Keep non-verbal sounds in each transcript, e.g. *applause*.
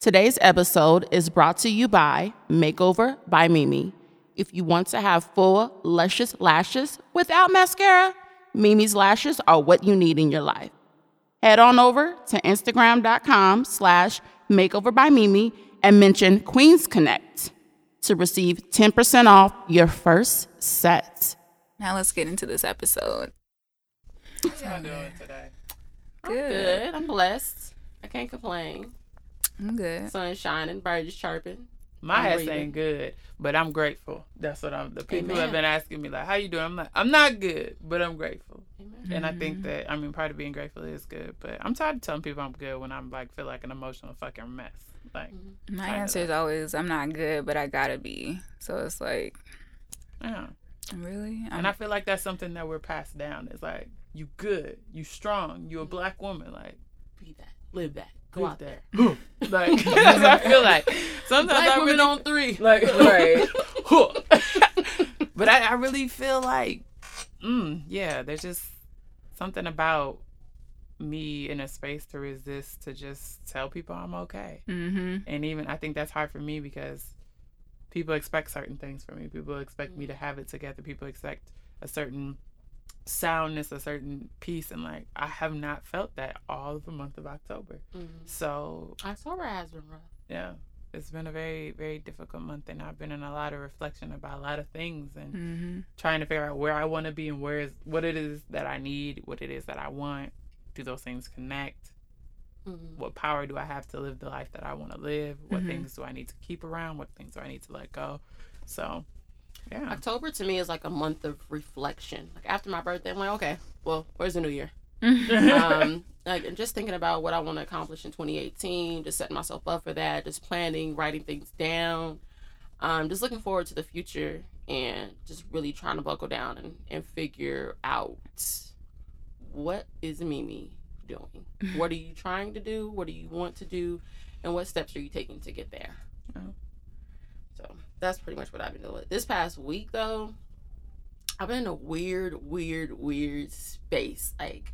Today's episode is brought to you by Makeover by Mimi. If you want to have full, luscious lashes without mascara, Mimi's lashes are what you need in your life. Head on over to Instagram.com slash makeover by Mimi and mention Queens Connect to receive 10% off your first set. Now let's get into this episode. How you doing today? Good. Good. I'm blessed. I can't complain. I'm good. Sun shining, birds chirping. My I'm ass breathing. ain't good, but I'm grateful. That's what I'm. The people Amen. have been asking me like, "How you doing?" I'm like, "I'm not good, but I'm grateful." Amen. And I think mm-hmm. that I mean, part of being grateful is good, but I'm tired of telling people I'm good when I'm like feel like an emotional fucking mess. Like, mm-hmm. My Tired of answer is always I'm not good, but I gotta be. So it's like, yeah. really? I'm, And I feel like that's something that we're passed down. It's like you good, you strong, you a mm-hmm. black woman. Like, Be that. Live that. Go live out there. that. like *laughs* that's what I feel like. Sometimes Black I women really on three. like *laughs* right. but I, I really feel like, mm, yeah, there's just something about me in a space to resist to just tell people I'm okay. mm-hmm. And even I think that's hard for me because people expect certain things from me. People expect me to have it together. People expect a certain soundness, a certain peace, and like I have not felt that all of the month of October. Mhm. So October has been rough. yeah, it's been a very very difficult month, and I've been in a lot of reflection about a lot of things and Mm-hmm. trying to figure out where I want to be and where is what it is that I need, what it is that I want. Do those things connect? Mhm. What power do I have to live the life that I want to live? What Mhm. things do I need to keep around? What things do I need to let go? So, yeah, October to me is like a month of reflection. Like after my birthday, I'm like, okay, well, where's the new year? *laughs* um, like and just thinking about what I want to accomplish in 2018, just setting myself up for that, just planning, writing things down, um, just looking forward to the future and just really trying to buckle down and, and figure out what is Mimi doing? *laughs* what are you trying to do? What do you want to do? And what steps are you taking to get there? Oh. So that's pretty much what I've been doing. This past week though, I've been in a weird, weird, weird space. Like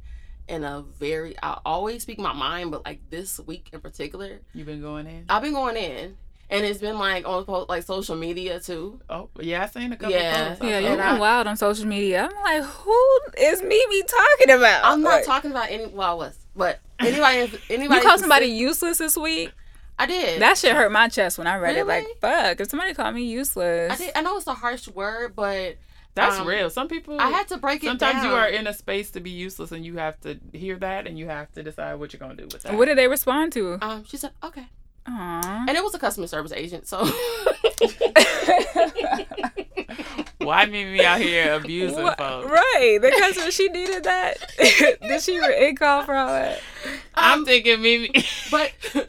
in a very I always speak my mind, but like this week in particular, you've been going in. I've been going in. And it's been like on like social media too. Oh, yeah, I seen a couple. Yeah. posts. Yeah, you're And I- going wild on social media. I'm like, who is Mimi talking about? I'm not Like, talking about any well I was, but anybody anybody You called somebody useless this week? I did. That shit hurt my chest when I read it. Like, fuck, if somebody called me useless. I did I know it's a harsh word, but That's Um, real. Some people. I had to break it Sometimes down. you are in a space to be useless, and you have to hear that, and you have to decide what you're gonna do with that. What did they respond to? um she said, Okay. Aww. And it was a customer service agent, so *laughs* Why meet me out here abusing What- folks? Right, because when she needed that, *laughs* did she it call for all that? I'm thinking Mimi. but *laughs*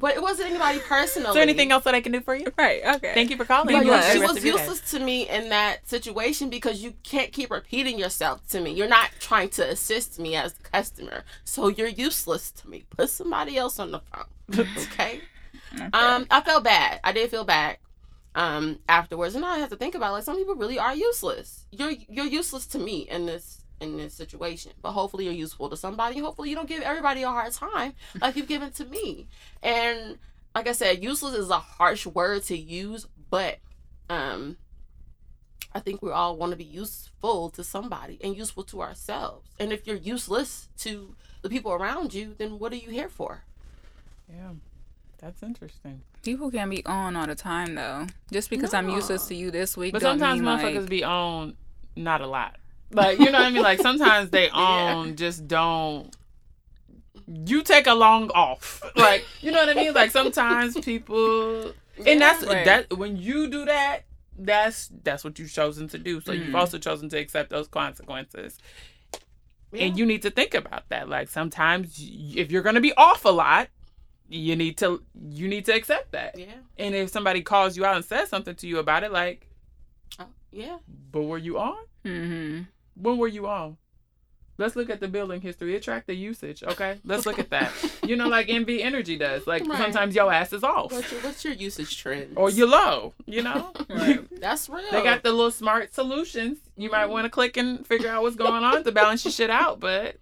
but- it wasn't anybody personal. Is there anything else that I can do for you? Right, okay. Thank you for calling. But Be You have blessed. she was of your day. useless to me in that situation because you can't keep repeating yourself to me. You're not trying to assist me as the customer, so you're useless to me. Put somebody else on the phone, *laughs* okay? Um, I felt bad. I did feel bad um afterwards, and I had to think about like some people really are useless. You're you're useless to me in this in this situation, but hopefully you're useful to somebody. Hopefully you don't give everybody a hard time like you've given to me. And like I said, useless is a harsh word to use, but um I think we all want to be useful to somebody and useful to ourselves. And if you're useless to the people around you, then what are you here for? Yeah, that's interesting. People can be on all the time though. Just because I'm useless to you this week, But don't sometimes mean, motherfuckers like, be on not a lot. Like you know what I mean? Like sometimes they *laughs* Yeah. own just don't. You take a long off. Like you know what I mean? Like sometimes people, and that's Right. that when you do that. That's that's what you've chosen to do. So you've Mhm. also chosen to accept those consequences. Yeah. and you need to think about that like sometimes y- if you're going to be off a lot you need to you need to accept that yeah. and if somebody calls you out and says something to you about it like Oh, yeah. but were you on hmm when were you on let's look at the building history it tracked the usage okay let's look at that you know like mv energy does like Right. sometimes your ass is off What's your, what's your usage trend? or you're low you know *laughs* That's real. they got the little smart solutions you might want to click and figure out what's going on to balance your shit out but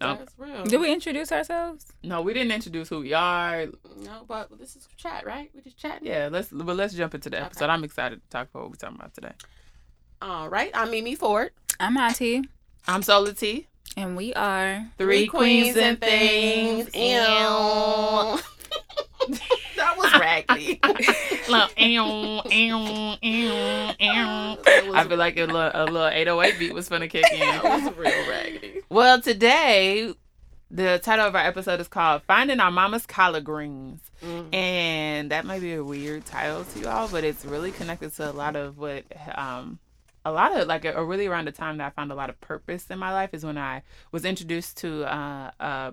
No. That's real. Did we introduce ourselves? No, we didn't introduce who we are. No, but this is chat, right? We just chatting. Yeah, let's but let's jump into the Okay. episode. I'm excited to talk about what we're talking about today. All right. I'm Mimi Ford. I'm Auntie, I'm Sola T. and we are. Three, queens, and things. Ew. *laughs* that was raggedy. *laughs* Like, ew, ew, ew, ew. I feel like a little, a little 808 beat was gonna kick in. that was real raggedy. Well, today, the title of our episode is called Finding Our Mama's Collard Greens. Mm. And that might be a weird title to you all, but it's really connected to a lot of what, um, a lot of like, a, really around the time that I found a lot of purpose in my life is when I was introduced to uh, uh,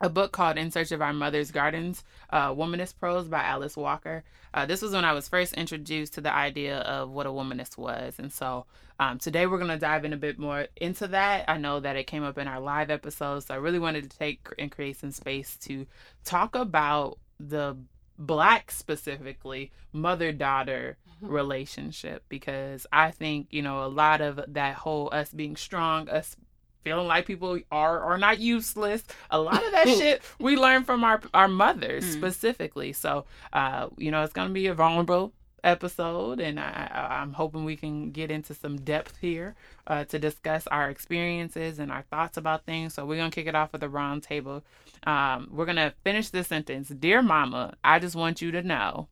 a book called In Search of Our Mother's Gardens, uh, Womanist Prose by Alice Walker. Uh, this was when I was first introduced to the idea of what a womanist was. And so um, today we're going to dive in a bit more into that. I know that it came up in our live episodes. So I really wanted to take and create some space to talk about the black specifically mother daughter *laughs* relationship because I think, you know, a lot of that whole us being strong, us feeling like people are or not useless. A lot of that *laughs* shit we learn from our our mothers Mm. specifically. So, uh, you know, it's gonna be a vulnerable episode, and I, I'm hoping we can get into some depth here uh, to discuss our experiences and our thoughts about things. So we're gonna kick it off with a round table. Um, we're gonna finish this sentence, dear Mama. I just want you to know,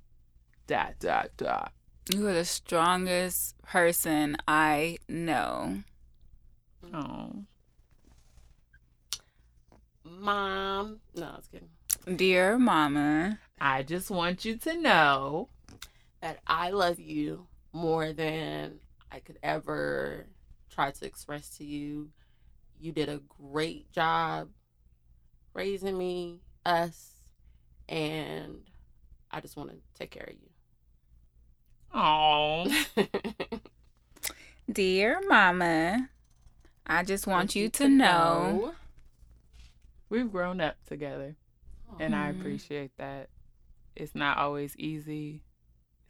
dot dot dot. You are the strongest person I know. Oh, Mom. No, I was kidding. Dear Mama, I just want you to know. That I love you more than I could ever try to express to you. You did a great job raising me, us, and I just want to take care of you. *laughs* dear Mama, I just want you to know. We've grown up together, and I Mhm. appreciate that. It's not always easy.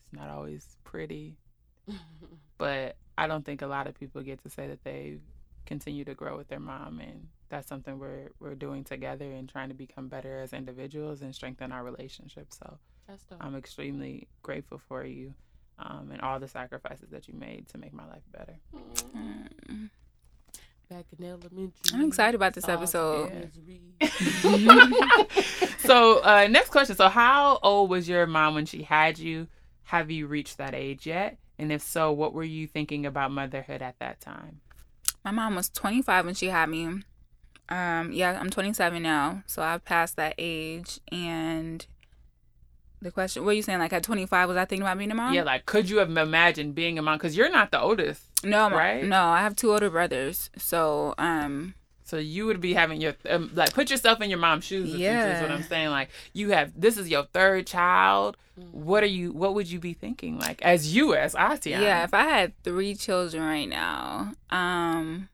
It's not always pretty, *laughs* but I don't think a lot of people get to say that they continue to grow with their mom, and that's something we're we're doing together and trying to become better as individuals and strengthen our relationship. So That's. I'm extremely grateful for you. Um, and all the sacrifices that you made to make my life better. Mm. Back in elementary. I'm excited about this episode. *laughs* so uh next question so how old was your mom when she had you have you reached that age yet and if so what were you thinking about motherhood at that time My mom was 25 when she had me. Um, yeah, I'm 27 now, so I've passed that age. And the question, what are you saying? Like at 25, was I thinking about being a mom? yeah like could you have imagined being a mom because you're not the oldest no, right? No, I have two older brothers. So, um, so you would be having your um, like put yourself in your mom's shoes you what i'm saying like you have this is your third child what are you what would you be thinking like as you as Asian? yeah, if I had three children right now, um,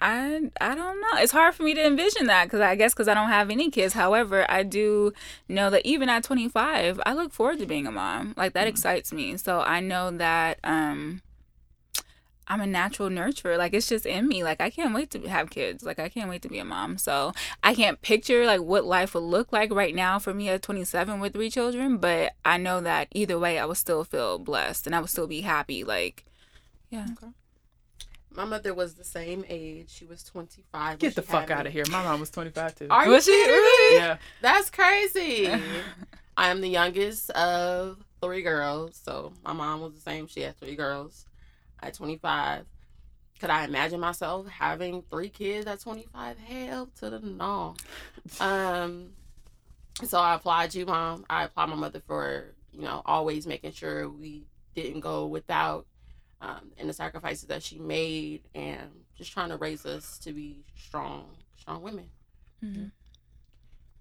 I I don't know. It's hard for me to envision that because I guess because I don't have any kids. However, I do know that even at 25, I look forward to being a mom. Like that excites me. So I know that um, I'm a natural nurturer. Like it's just in me. Like I can't wait to have kids. Like I can't wait to be a mom. So I can't picture like what life would look like right now for me at 27 with three children. But I know that either way, I would still feel blessed and I would still be happy. Like, yeah. My mother was the same age. She was 25. get the fuck out me. of here my mom was 25 too Are you Was she really? yeah That's crazy. *laughs* I am the youngest of three girls. So my mom was the same. She had three girls at 25. Could I imagine myself having three kids at 25? Hell to the no. Um, so I applaud you, mom. I applaud my mother for, you know, always making sure we didn't go without um, and the sacrifices that she made and just trying to raise us to be strong, strong women.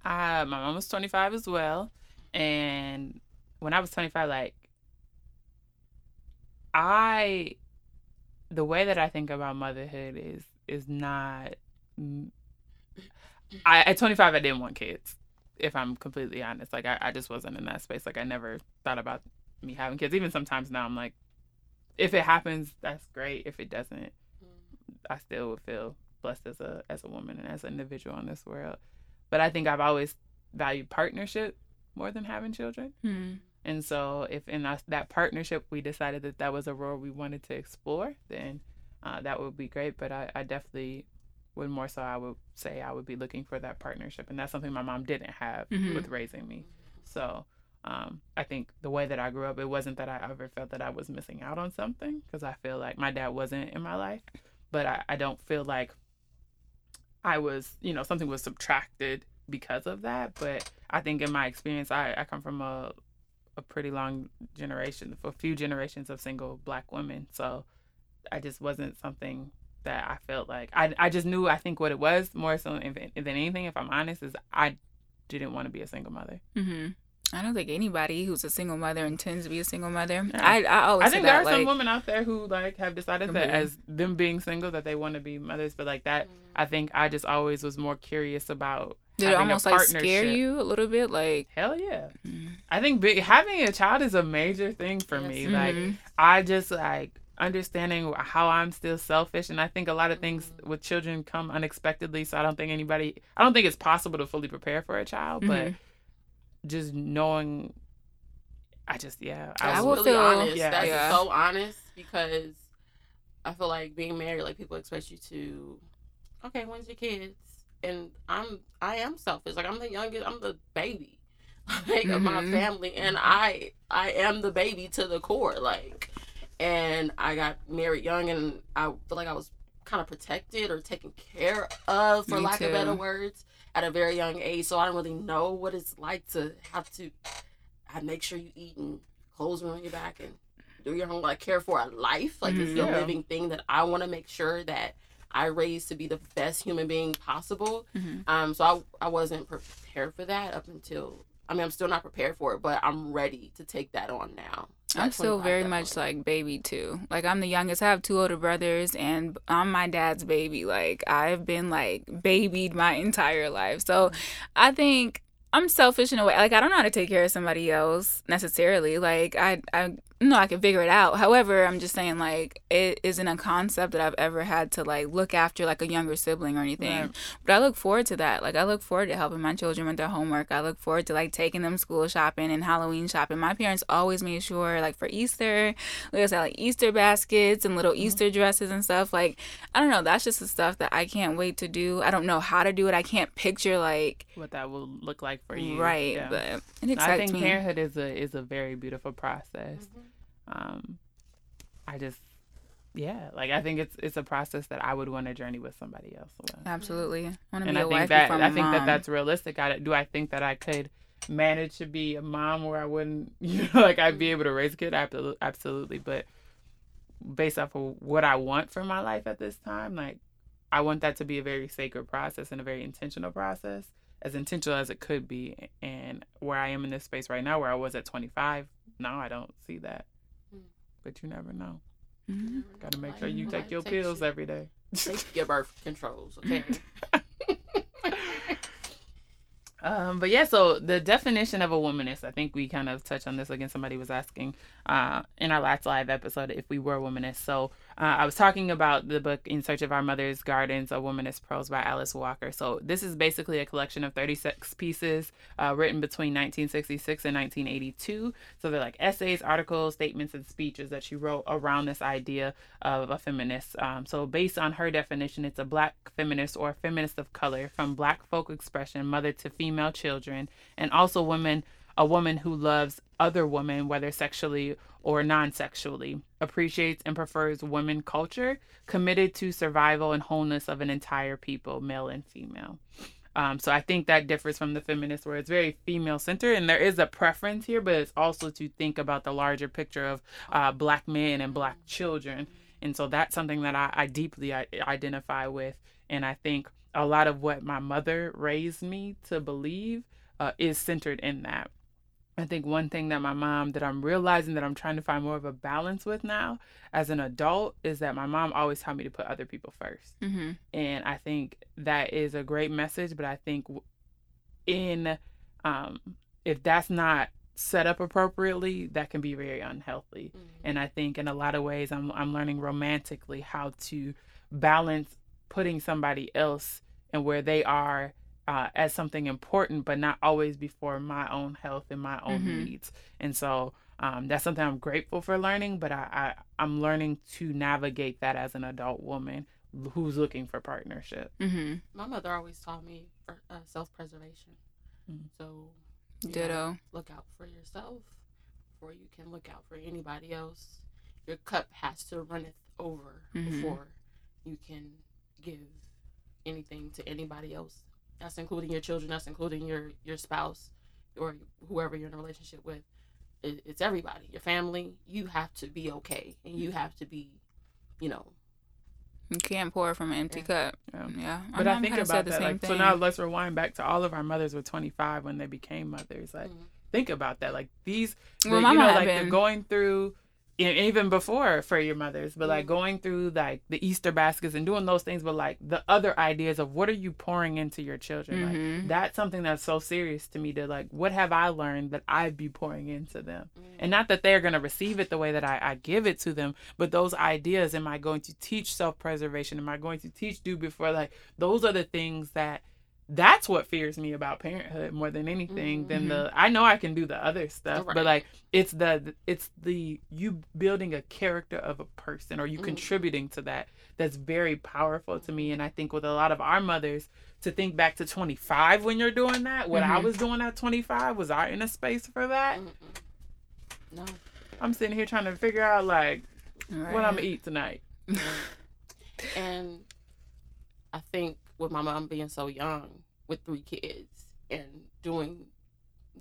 Uh, my mom was 25 as well. And when I was 25, like, I, the way that I think about motherhood is, is not, I, at 25, I didn't want kids, if I'm completely honest. Like, I, I just wasn't in that space. Like, I never thought about me having kids. Even sometimes now, I'm like, if it happens, that's great. If it doesn't, I still would feel blessed as a as a woman and as an individual in this world. But I think I've always valued partnership more than having children. Hmm. And so, if in us, that partnership we decided that that was a role we wanted to explore, then uh, that would be great. But I, I definitely would more so, I would say I would be looking for that partnership. And that's something my mom didn't have Mhm. with raising me. So, um, I think the way that I grew up, it wasn't that I ever felt that I was missing out on something because I feel like my dad wasn't in my life. But I, I don't feel like I was, you know, something was subtracted because of that. But I think in my experience, I, I come from a a pretty long generation, for a few generations of single black women. So I just wasn't something that I felt like I I just knew I think what it was more so than anything. If I'm honest, is I didn't want to be a single mother. hmm I don't think anybody who's a single mother intends to be a single mother. Yeah. I I always I think there that, are some women out there who like have decided that as them being single that they want to be mothers, but like that, I think I just always was more curious about. did it almost like scare you a little bit? Like, Hell yeah! mm, I think big, having a child is a major thing for me. Yes. Like. I just like understanding how I'm still selfish, and I think a lot of things with children come unexpectedly. So I don't think anybody, I don't think it's possible to fully prepare for a child, but Mhm. Just knowing, I just yeah, I, I will was, really feel- honest. Yeah. That's Yeah. so honest because I feel like being married, like people expect you to, okay, when's your kids? And I'm, I am selfish. Like I'm the youngest, I'm the baby, *laughs* like of my Mhm. family, and I, I am the baby to the core. Like, and I got married young, and I feel like I was kind of protected or taken care of, for Me lack of better words, at a very young age. So I don't really know what it's like to have to. I make sure you eat and clothes on your back and do your homework. Like care for a life, like it's Mhm. your Yeah. living thing that I want to make sure that I raise to be the best human being possible. Mhm. Um, so I I wasn't prepared for that up until. I mean, I'm still not prepared for it, but I'm ready to take that on now. I'm still 25, very much like baby too. Like I'm the youngest. I have two older brothers, and I'm my dad's baby. Like I've been like babied my entire life. So I think I'm selfish in a way. Like I don't know how to take care of somebody else necessarily. Like I I know I can figure it out. However, I'm just saying like it isn't a concept that I've ever had to like look after like a younger sibling or anything. Right. But I look forward to that. Like I look forward to helping my children with their homework. I look forward to like taking them school shopping and Halloween shopping. My parents always made sure like for Easter, we always had like Easter baskets and little Easter dresses and stuff. Like I don't know, that's just the stuff that I can't wait to do. I don't know how to do it. I can't picture like what that will look like for you. right, Yeah. but it I think me. parenthood is a is a very beautiful process. Mm-hmm. Um, I just yeah, like I think it's it's a process that I would want to journey with somebody else. With. Absolutely, I want to And be I a think wife that I think that that's realistic. I do I think that I could manage to be a mom where I wouldn't *laughs* you know like I'd be able to raise a kid absolutely absolutely but based off of what I want for my life at this time like I want that to be a very sacred process and a very intentional process as intentional as it could be and where I am in this space right now where I was at 25 now I don't see that. But you never know Mhm. got to make sure you life take your takes pills you. every day Take *laughs* your birth controls, okay? *laughs* Um, but yeah, so the definition of a womanist, I think we kind of touched on this again. Somebody was asking uh, in our last live episode if we were womanist. So uh, I was talking about the book In Search of Our Mother's Gardens, a Womanist Prose by Alice Walker. So this is basically a collection of 36 pieces uh, written between 1966 and 1982. So they're like essays, articles, statements, and speeches that she wrote around this idea of a feminist. Um, so based on her definition, it's a black feminist or feminist of color from black folk expression, mother to female children, and also women, a woman who loves other women, whether sexually or non-sexually, appreciates and prefers women culture, committed to survival and wholeness of an entire people, male and female. Um, so I think that differs from the feminist, where it's very female centered, and there is a preference here, but it's also to think about the larger picture of uh, black men and black children, and so that's something that I, I deeply I, identify with, and I think a lot of what my mother raised me to believe uh, is centered in that. I think one thing that my mom that I'm realizing that I'm trying to find more of a balance with now as an adult is that my mom always taught me to put other people first. Mhm. And I think that is a great message, but I think in um if that's not set up appropriately, that can be very unhealthy. And I think in a lot of ways I'm I'm learning romantically how to balance putting somebody else and where they are uh, as something important, but not always before my own health and my own Mhm. needs. And so um, that's something I'm grateful for learning, but I, I I'm learning to navigate that as an adult woman who's looking for partnership. Mm-hmm. My mother always taught me for, uh, self-preservation. Mm. So you know, Ditto. look out for yourself before you can look out for anybody else. Your cup has to runneth over Mhm. before you can give anything to anybody else. That's including your children. That's including your your spouse or whoever you're in a relationship with. It, it's everybody. Your family. You have to be okay, and you have to be, you know. You can't pour from an empty Yeah. cup. Yeah. Yeah. But My I think about the that. same Like, so now let's rewind back to all of our mothers were 25 when they became mothers. Like, Mhm. think about that. Like these, the, Well, you mama know, like been. the going through, and even before for your mothers, but like Mhm. going through like the Easter baskets and doing those things, but like the other ideas of what are you pouring into your children? Like Mhm. that's something that's so serious to me. To like, what have I learned that I'd be pouring into them? Mhm. And not that they're gonna receive it the way that I, I give it to them, but those ideas. Am I going to teach self preservation? Am I going to teach do before? Like those are the things that that's what fears me about parenthood more than anything than the I know I can do the other stuff Right. but like it's the it's the you building a character of a person or you Mhm. contributing to that that's very powerful to me and I think with a lot of our mothers to think back to 25 when you're doing that what I Mhm. was doing at 25 was I in a space for that Mm-mm. No. I'm sitting here trying to figure out like what I'm gonna eat tonight *laughs* and I think with my mom being so young with three kids and doing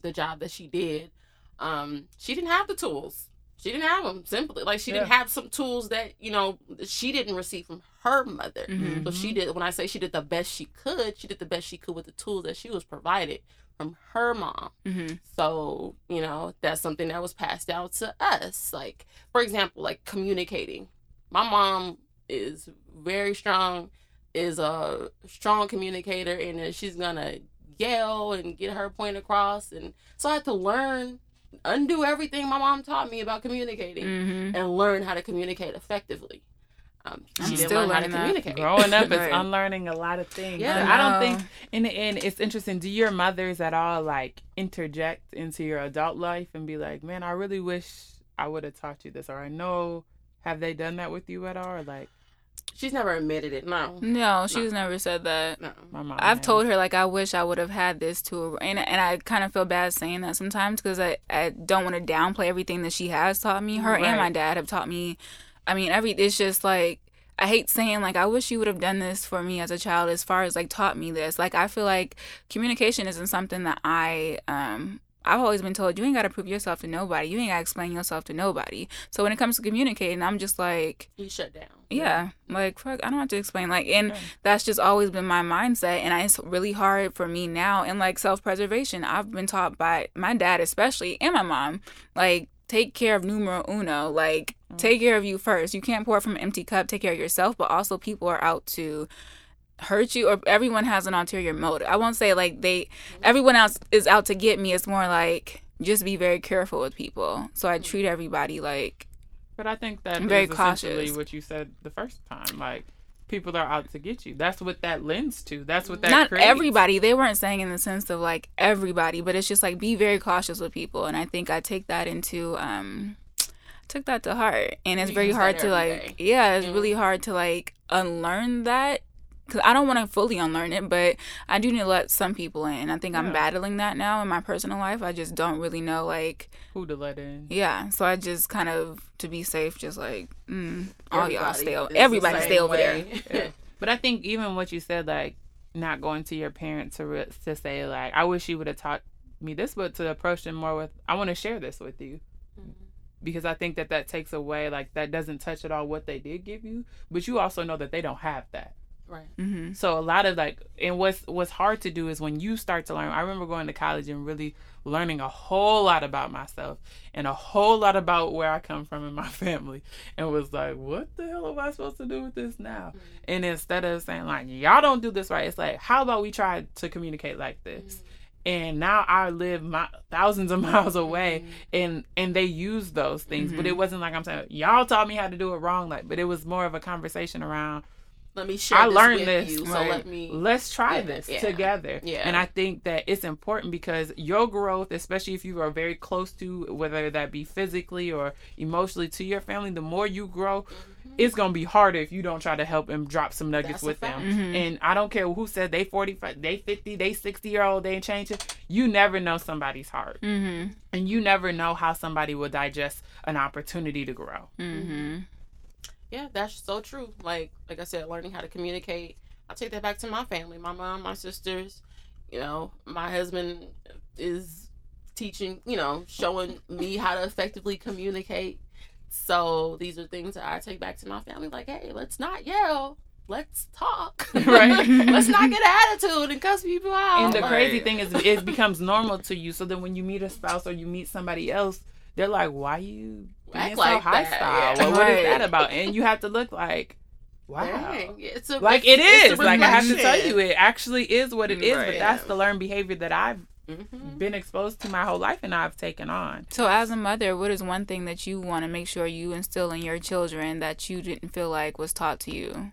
the job that she did, um, she didn't have the tools. She didn't have them. Simply, like she didn't have some tools that you know she didn't receive from her mother. Mhm. So she did. When I say she did the best she could, she did the best she could with the tools that she was provided from her mom. Mhm. So, you know, that's something that was passed down to us. Like, for example, like communicating. My mom is very strong, is a strong communicator, and she's gonna yell and get her point across. And so I had to learn, undo everything my mom taught me about communicating Mhm. and learn how to communicate effectively. Um, I'm still learn how to learning that. communicate. growing up is Right. unlearning a lot of things Yeah. But I don't think in the end it's interesting do your mothers at all like interject into your adult life and be like man i really wish i would have taught you this or i know have they done that with you at all or like She's never admitted it. No, No, she's never said that. no. my mom I've has. told her like I wish I would have had this too, and and I kind of feel bad saying that sometimes because I I don't want to downplay everything that she has taught me. Her and my dad have taught me. I mean, every it's just like I hate saying like I wish you would have done this for me as a child, as far as like taught me this. Like I feel like communication isn't something that I um. I've always been told you ain't got to prove yourself to nobody. You ain't got to explain yourself to nobody. So when it comes to communicating, I'm just like, You shut down. yeah, like fuck, I don't have to explain. Like, and Yeah. that's just always been my mindset, and it's really hard for me now. And like self preservation, I've been taught by my dad, especially, and my mom, like take care of numero uno. Like mm. take care of you first. You can't pour from an empty cup. Take care of yourself, but also people are out to hurt you or everyone has an ulterior motive. I won't say like they everyone else is out to get me. It's more like just be very careful with people. So I treat everybody like but i think that I'm very is essentially cautious. what you said the first time like people are out to get you that's what that lends to that's what that not creates. everybody they weren't saying in the sense of like everybody but it's just like be very cautious with people and i think i take that into um took that to heart and it's You very hard to like day. yeah it's Yeah. really hard to like unlearn that because i don't want to fully unlearn it but i do need to let some people in i think i'm battling that now in my personal life i just don't really know like who to let in yeah so i just kind of to be safe just like mm, all y'all Everybody stay o- the everybody stay same over there. Yeah. But I think even what you said, like not going to your parents to re- to say like, I wish you would have taught me this, but to approach them more with, I want to share this with you, Mhm. because I think that that takes away like that doesn't touch at all what they did give you, but you also know that they don't have that. Right. hmm So a lot of like, and what's what's hard to do is when you start to learn. I remember going to college and really learning a whole lot about myself and a whole lot about where I come from in my *laughs* family, and was like, what the hell am I supposed to do with this now? And instead of saying like, y'all don't do this right, it's like, how about we try to communicate like this? Mm-hmm. And now I live my thousands of *laughs* miles away, mm-hmm. and and they use those things, but it mm-hmm. wasn't like I'm saying y'all taught me how to do it wrong. Like, but it was more of a conversation around let me share. I this learned with this. You, so right? let me. Let's try Yeah, this yeah. together. Yeah. And I think that it's important because your growth, especially if you are very close to whether that be physically or emotionally to your family, the more you grow, it's gonna be harder if you don't try to help them drop some nuggets Mm-hmm. That's with them. Mhm. And I don't care who said they forty five, they fifty, they sixty year old, they ain't changing. You never know somebody's heart, Mhm. and you never know how somebody will digest an opportunity to grow. Yeah, that's so true. Like like I said, learning how to communicate. I take that back to my family, my mom, my sisters. You know, my husband is teaching. You know, showing me how to effectively communicate. So these are things that I take back to my family. Like, hey, let's not yell. Let's talk. *laughs* *laughs* Right. let's not get an attitude and cuss people out. And the Like, crazy thing is, it becomes normal to you. So then when you meet a spouse or you meet somebody else, they're like, "Why you Act so like high that, style? yeah. What, what is that about?" And you have to look like, "Wow." Dang, it's a, Like it's- it it's. Like I have to tell you, it actually is what it is. But that's the learned behavior that I've Mhm. been exposed to my whole life and I've taken on. So, as a mother, what is one thing that you want to make sure you instill in your children that you didn't feel like was taught to you?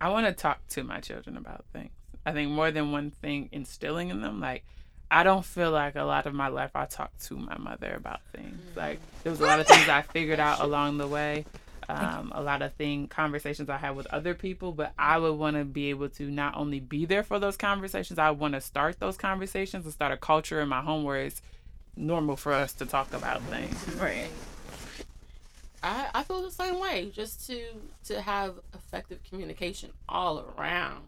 I want to talk to my children about things. I think more than one thing instilling in them. Like, I don't feel like a lot of my life I talked to my mother about things. Like, there was a lot of things I figured out along the way. Um, a lot of thing conversations I had with other people, but I would want to be able to not only be there for those conversations, I want to start those conversations and start a culture in my home where it's normal for us to talk about things. Right. I, I feel the same way. Just to to have effective communication all around,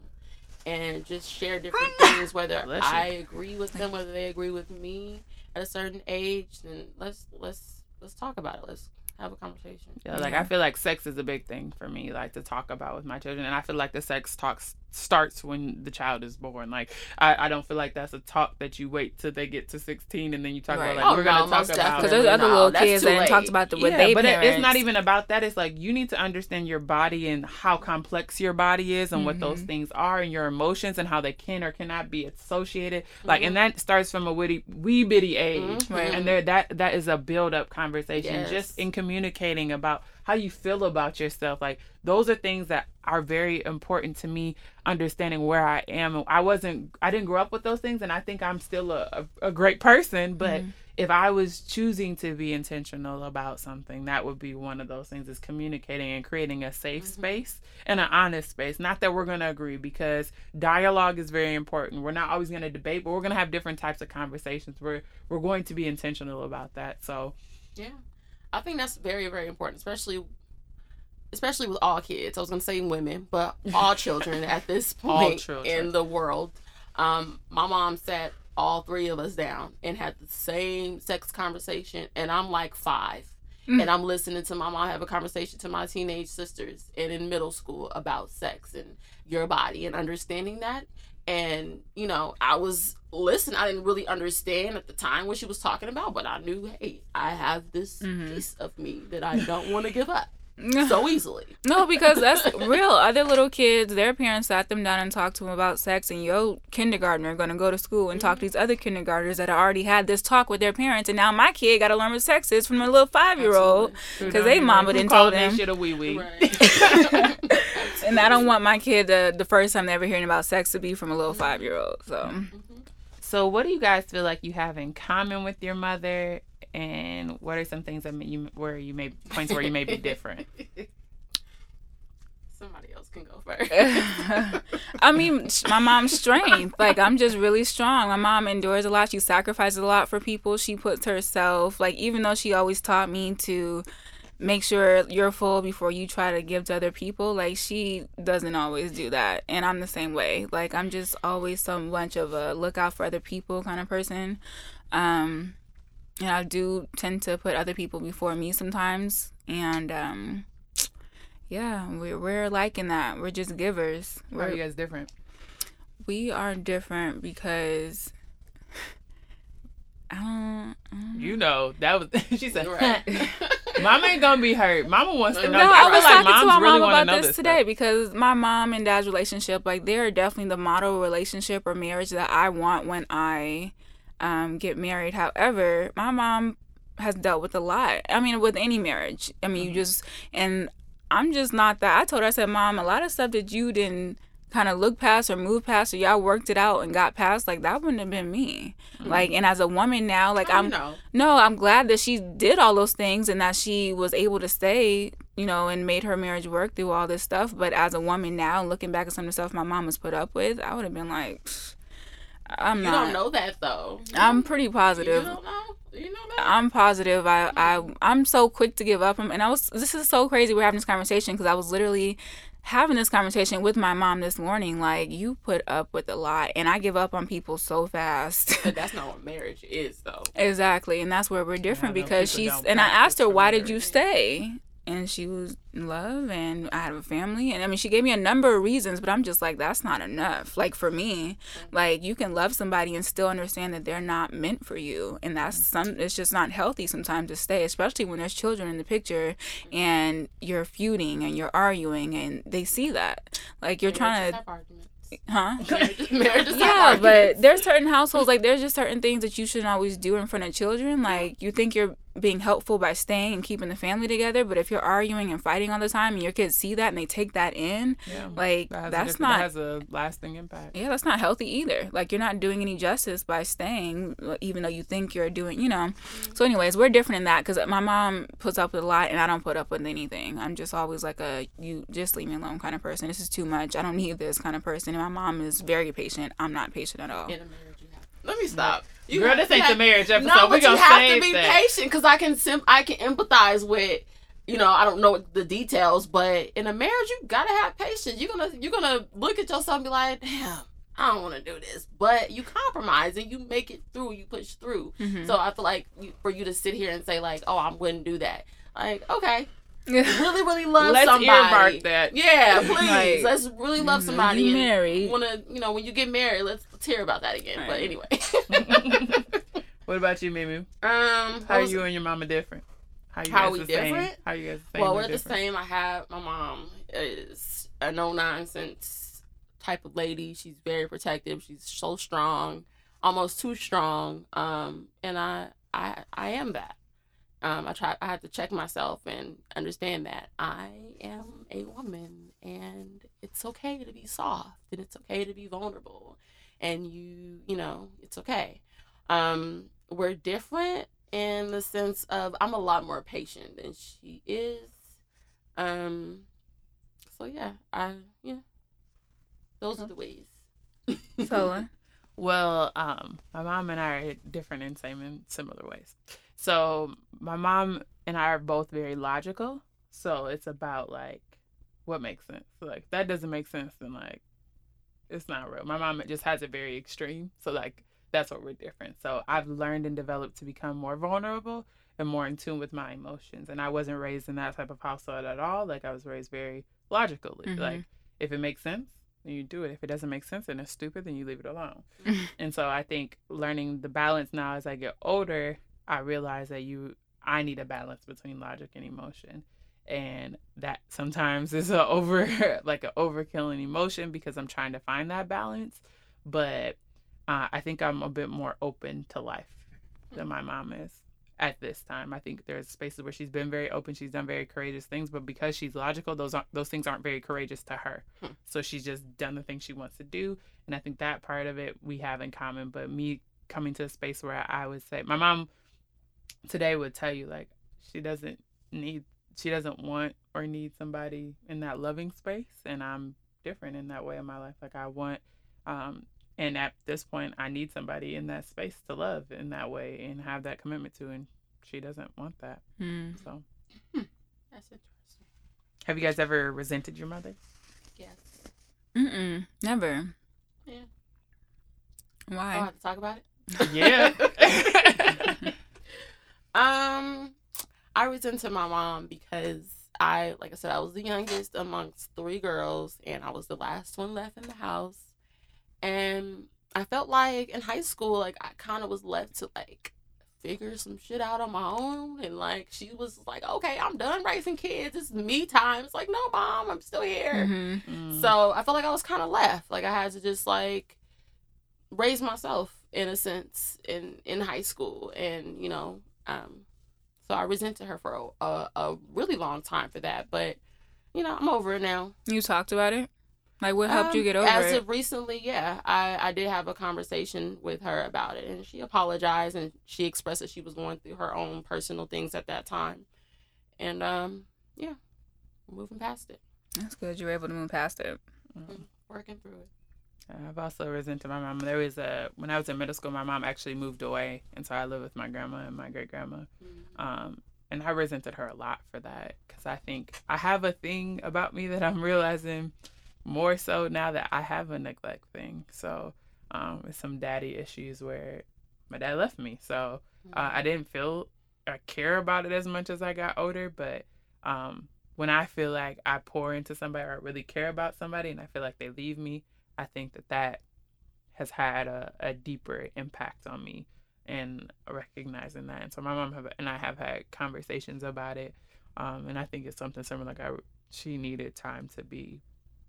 and just share different things. Whether Bless you. I agree with them, whether they agree with me at a certain age, then let's let's let's talk about it. Let's have a conversation. Yeah, like I feel like sex is a big thing for me, like to talk about with my children, and I feel like the sex talks starts when the child is born. Like I, I don't feel like that's a talk that you wait till they get to sixteen and then you talk Right. about like Oh, we're gonna no, talk most about Because definitely. there's other No, little that's kids too that didn't talk late. about the with yeah, their but it, parents. it's not even about that. It's like you need to understand your body and how complex your body is and what those Mhm. things are and your emotions and how they can or cannot be associated. Like, Mhm. and that starts from a witty, wee bitty age, Mhm. Right. and there that that is a build up conversation Yes. just in communicating about how you feel about yourself. Like those are things that are very important to me. Understanding where I am. I wasn't. I didn't grow up with those things, and I think I'm still a, a, a great person, but Mhm. if I was choosing to be intentional about something, that would be one of those things is communicating and creating a safe Mhm. space and an honest space. Not that we're going to agree because dialogue is very important. We're not always going to debate, but we're going to have different types of conversations. We're we're going to be intentional about that. So, Yeah, I think that's very very important, especially especially with all kids. I was gonna say women, but all children at this *laughs* point in the world. Um, my mom sat all three of us down and had the same sex conversation, and I'm like five. Mm. And I'm listening to my mom have a conversation to my teenage sisters and in middle school about sex and your body and understanding that. And, you know, I was listening. I didn't really understand at the time what she was talking about, but I knew, hey, I have this Mhm. piece of me that I don't want to give up *laughs* so easily. No, because that's real. Other little kids, their parents sat them down and talked to them about sex, and your kindergartner going to go to school and talk to these other kindergartners that already had this talk with their parents, and now my kid got to learn what sex is from a little five year old, because they mama didn't call told that them. shit a wee wee. Right. *laughs* And I don't *laughs* want my kid to, the first time they ever hearing about sex to be from a little five year old. So So, what do you guys feel like you have in common with your mother, and what are some things that you where you may points where you may be *laughs* different? Somebody else can go first. *laughs* I mean, my mom's strength. Like, I'm just really strong. My mom endures a lot. She sacrifices a lot for people. She puts herself, like, even though she always taught me to make sure you're full before you try to give to other people, like, she doesn't always do that. And I'm the same way. Like, I'm just always so much of a look out for other people kind of person. Um, and I do tend to put other people before me sometimes. And, um, yeah, we're, we're liking that. We're just givers. Why are We're, you guys different? we are different because *sighs* I don't. I don't You know that was *laughs* she said. right. *laughs* Mama ain't gonna be hurt. Mama wants to know. No, I was like talking to my really mom about this, today stuff. because my mom and dad's relationship, like they're definitely the model relationship or marriage that I want when I um, get married. However, my mom has dealt with a lot. I mean, with any marriage. I mean, you Mhm. just and I'm just not that. I told her, I said, Mom, a lot of stuff that you didn't kind of look past or move past or y'all worked it out and got past, like that wouldn't have been me. Mm-hmm. Like, and as a woman now, like I'm, know. no, I'm glad that she did all those things and that she was able to stay, you know, and made her marriage work through all this stuff. But as a woman now, looking back at some of the stuff my mom was put up with, I would have been like, I'm you not. don't know that though. I'm pretty positive. You don't know. You know that. I'm positive. I I I'm so quick to give up. And I was. This is so crazy. We're having this conversation because I was literally having this conversation with my mom this morning. Like you put up with a lot, and I give up on people so fast. *laughs* But that's not what marriage is, though. exactly, and that's where we're different Yeah, because she's. And I asked her, why did you stay? And she was in love, and I have a family, and I mean, she gave me a number of reasons, but I'm just like, that's not enough. Like for me, like you can love somebody and still understand that they're not meant for you, and that's mm. some. It's just not healthy sometimes to stay, especially when there's children in the picture, and you're feuding and you're arguing, and they see that. Like you're trying to, Have arguments. huh? *laughs* Marriages, marriages have Yeah, but there's certain households like there's just certain things that you shouldn't always do in front of children. Like you think you're being helpful by staying and keeping the family together, but if you're arguing and fighting all the time and your kids see that and they take that in, Yeah. like That that's not that has a lasting impact. yeah, that's not healthy either. Like you're not doing any justice by staying, uh, even though you think you're doing, you know. So, anyways, we're different in that because my mom puts up with a lot, and I don't put up with anything. I'm just always like a you just leave me alone kind of person. This is too much. I don't need this kind of person. And my mom is very patient. I'm not patient at all. in a marriage, you have. Let me stop. You Girl, this ain't the marriage episode. No, we but you gonna stay here. You have to be that. patient because I can sim- I can empathize with. You know, I don't know the details, but in a marriage, you gotta have patience. You're gonna you're gonna look at yourself and be like, "Damn, I don't want to do this," but you compromise and you make it through. You push through. Mhm. So I feel like you, for you to sit here and say like, "Oh, I wouldn't do that," like, okay, *laughs* really, really love somebody. Let's somebody. earmark that. Yeah, *laughs* please. Like, let's really love Mhm, somebody. you and married. Want to, you know, when you get married, let's, let's hear about that again. But anyway, *laughs* What about you, Mimi? um, How are was- you and your mama different? How you How guys we the same? different? How are you guys the same? Well, we're the same. I have my mom is a no nonsense type of lady. She's very protective. She's so strong, almost too strong. Um, and I, I, I am that. Um, I try. I have to check myself and understand that I am a woman, and it's okay to be soft, and it's okay to be vulnerable, and you, you know, it's okay. Um, we're different in the sense of I'm a lot more patient than she is. Um, so yeah, I yeah, those are the ways. So, *laughs* Well, um, my mom and I are different in same and similar ways. So my mom and I are both very logical. So it's about like what makes sense. So, like that doesn't make sense, then like it's not real. My mom just has it very extreme. So like that's what we're different. So I've learned and developed to become more vulnerable and more in tune with my emotions. And I wasn't raised in that type of household at all. Like I was raised very logically. Mhm. Like if it makes sense, then you do it. If it doesn't make sense and it's stupid, then you leave it alone. and so I think learning the balance now as I get older, I realize that you I need a balance between logic and emotion. And that sometimes is a over *laughs* like an overkill in emotion because I'm trying to find that balance. But uh, I think I'm a bit more open to life than my mom is at this time. I think there's spaces where she's been very open, she's done very courageous things, but because she's logical, those aren't those things aren't very courageous to her. Hmm. So she's just done the things she wants to do, and I think that part of it we have in common. But me coming to a space where I would say my mom today would tell you like she doesn't need she doesn't want or need somebody in that loving space and I'm different in that way in my life like I want um and at this point I need somebody in that space to love in that way and have that commitment to and she doesn't want that Mm. so That's interesting. have you guys ever resented your mother Yes. Mm-mm, never. Yeah. Why? Oh, I have to talk about it. yeah *laughs* *laughs* Um, I resented my mom because I, like I said, I was the youngest amongst three girls, and I was the last one left in the house. And I felt like in high school, like I kind of was left to like figure some shit out on my own, and like she was like, "Okay, I'm done raising kids. It's me time." It's like, "No, mom, I'm still here." Mhm. Mm. So I felt like I was kind of left. Like I had to just like raise myself in a sense in in high school, and you know, um, so I resented her for a, a, a really long time for that. But you know, I'm over it now. You talked about it. Like, what helped you Um, get over as it? of recently, yeah, I I did have a conversation with her about it, and she apologized and she expressed that she was going through her own personal things at that time, and um, yeah, moving past it, That's good. You were able to move past it. working through it. I've also resented my mom. There was a when I was in middle school, my mom actually moved away, and so I lived with my grandma and my great grandma. Um, and I resented her a lot for that because I think I have a thing about me that I'm realizing more so now that I have a neglect thing. So um, it's some daddy issues where my dad left me, so uh, I didn't feel or care about it as much as I got older. But um, when I feel like I pour into somebody or I really care about somebody, and I feel like they leave me, I think that that has had a, a deeper impact on me and recognizing that. And so my mom have, and I have had conversations about it. Um, and I think it's something similar. Like I, she needed time to be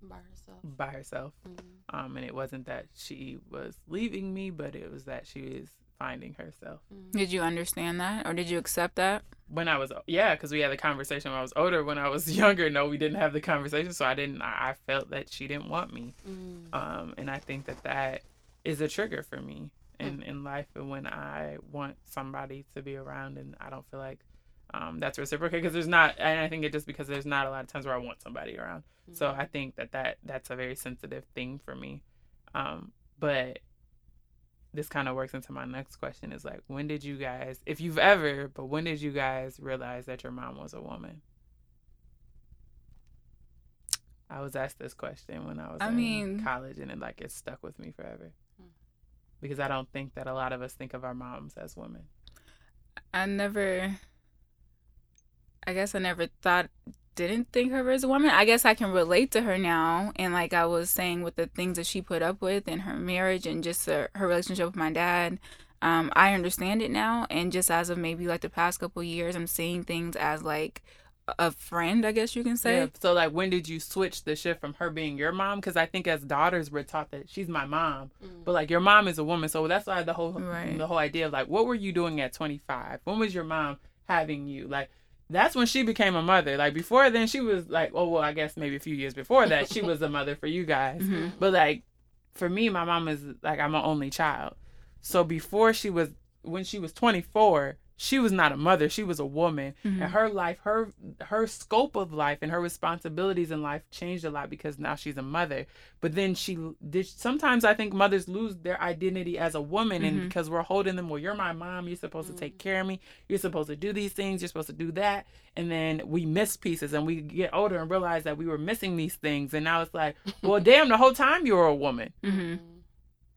by herself. by herself. Mhm. Um, and it wasn't that she was leaving me, but it was that she was finding herself. Mhm. Did you understand that, or did you accept that? When I was, yeah, because we had the conversation when I was older. When I was *laughs* younger, no, we didn't have the conversation. So I didn't, I I felt that she didn't want me. Mhm. um, and I think that that is a trigger for me in, in life and when I want somebody to be around and I don't feel like um, that's reciprocated because there's not and I think it just because there's not a lot of times where I want somebody around so I think that, that that's a very sensitive thing for me um, but this kind of works into my next question is like when did you guys if you've ever but when did you guys realize that your mom was a woman I was asked this question when I was I in mean- college, and it like it stuck with me forever. Hmm. Because I don't think that a lot of us think of our moms as women. I never. I guess I never thought, didn't think of her as a woman. I guess I can relate to her now, and like I was saying, with the things that she put up with in her marriage and just her, her relationship with my dad. Um, I understand it now, and just as of maybe like the past couple years, I'm seeing things as like a friend, I guess you can say. Yeah. So like, when did you switch the shift from her being your mom? Because I think as daughters, we're taught that she's my mom, Mhm. but like your mom is a woman. So that's why the whole Right. the whole idea of like, what were you doing at 25? When was your mom having you? Like. That's when she became a mother. Like before then, she was like, oh well, I guess maybe a few years before that, she was a *laughs* mother for you guys. Mhm. But like for me, my mom is like I'm an only child. So before she was when she was 24, she was not a mother, she was a woman. Mhm. And her life, her her scope of life and her responsibilities in life changed a lot because now she's a mother. But then she did sometimes I think mothers lose their identity as a woman and Mhm. because we're holding them, well, you're my mom, you're supposed to take care of me, you're supposed to do these things, you're supposed to do that. And then we miss pieces and we get older and realize that we were missing these things. And now it's like, well, *laughs* damn, the whole time you were a woman hmm